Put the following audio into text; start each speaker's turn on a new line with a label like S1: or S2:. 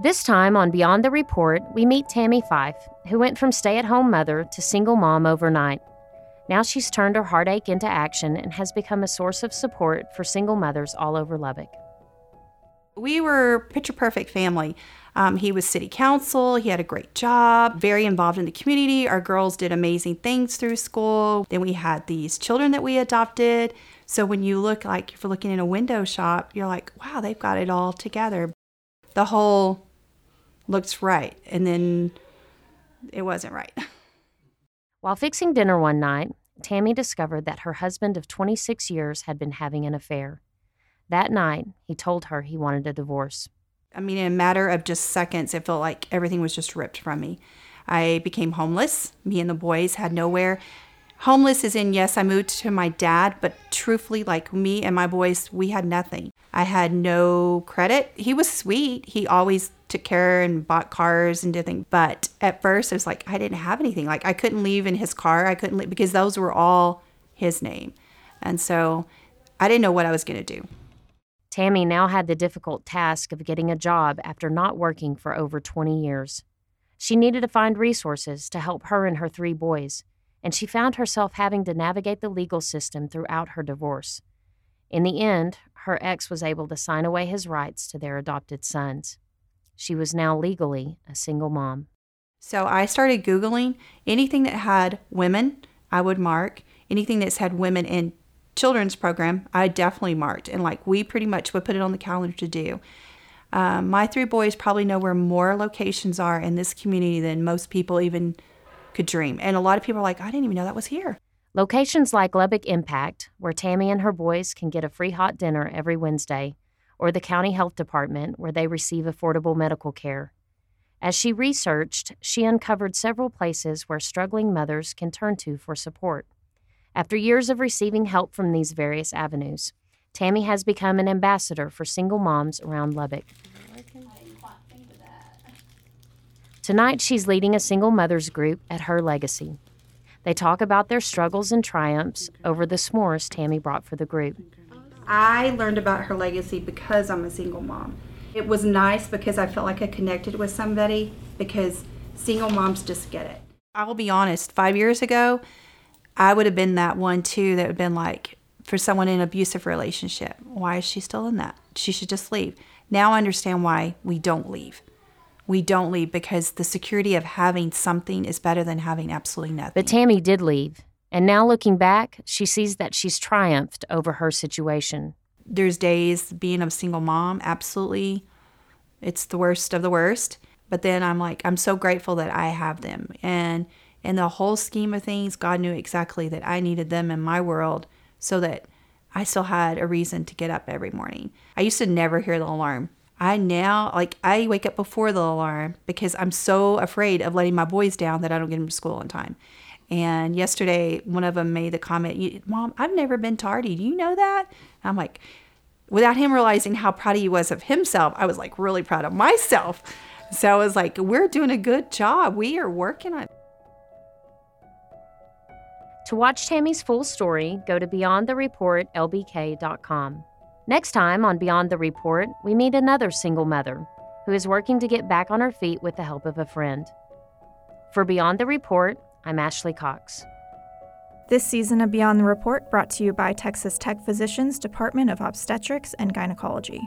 S1: This time on Beyond the Report, we meet Tammy Fife, who went from stay at home mother to single mom overnight. Now she's turned her heartache into action and has become a source of support for single mothers all over Lubbock.
S2: We were picture perfect family. Um, he was city council. He had a great job, very involved in the community. Our girls did amazing things through school. Then we had these children that we adopted. So when you look like if you're looking in a window shop, you're like, wow, they've got it all together. The whole looks right. And then it wasn't right.
S1: While fixing dinner one night, Tammy discovered that her husband of 26 years had been having an affair. That night, he told her he wanted a divorce.
S2: I mean, in a matter of just seconds, it felt like everything was just ripped from me. I became homeless. Me and the boys had nowhere. Homeless is in, yes, I moved to my dad, but truthfully, like me and my boys, we had nothing. I had no credit. He was sweet. He always took care and bought cars and did things. But at first, it was like I didn't have anything. Like I couldn't leave in his car. I couldn't leave because those were all his name. And so I didn't know what I was going to do.
S1: Tammy now had the difficult task of getting a job after not working for over 20 years. She needed to find resources to help her and her three boys, and she found herself having to navigate the legal system throughout her divorce. In the end, her ex was able to sign away his rights to their adopted sons. She was now legally a single mom.
S2: So I started Googling anything that had women, I would mark. Anything that's had women in children's program, I definitely marked. And like we pretty much would put it on the calendar to do. Um, my three boys probably know where more locations are in this community than most people even could dream. And a lot of people are like, I didn't even know that was here.
S1: Locations like Lubbock Impact, where Tammy and her boys can get a free hot dinner every Wednesday, or the County Health Department, where they receive affordable medical care. As she researched, she uncovered several places where struggling mothers can turn to for support. After years of receiving help from these various avenues, Tammy has become an ambassador for single moms around Lubbock. Tonight, she's leading a single mothers group at Her Legacy. They talk about their struggles and triumphs over the s'mores Tammy brought for the group.
S2: I learned about Her Legacy because I'm a single mom. It was nice because I felt like I connected with somebody because single moms just get it. I will be honest, five years ago, I would have been that one too that would have been like, for someone in an abusive relationship, why is she still in that? She should just leave. Now I understand why we don't leave. We don't leave because the security of having something is better than having absolutely nothing.
S1: But Tammy did leave, and now looking back, she sees that she's triumphed over her situation.
S2: There's days being a single mom, absolutely, it's the worst of the worst. But then I'm like, I'm so grateful that I have them. And in the whole scheme of things, God knew exactly that I needed them in my world so that I still had a reason to get up every morning. I used to never hear the alarm. I now, like, I wake up before the alarm because I'm so afraid of letting my boys down that I don't get them to school on time. And yesterday, one of them made the comment, Mom, I've never been tardy. Do you know that? And I'm like, without him realizing how proud he was of himself, I was like really proud of myself. So I was like, we're doing a good job. We are working on
S1: to watch Tammy's full story, go to beyondthereportlbk.com. Next time on Beyond the Report, we meet another single mother who is working to get back on her feet with the help of a friend. For Beyond the Report, I'm Ashley Cox.
S3: This season of Beyond the Report brought to you by Texas Tech Physicians Department of Obstetrics and Gynecology.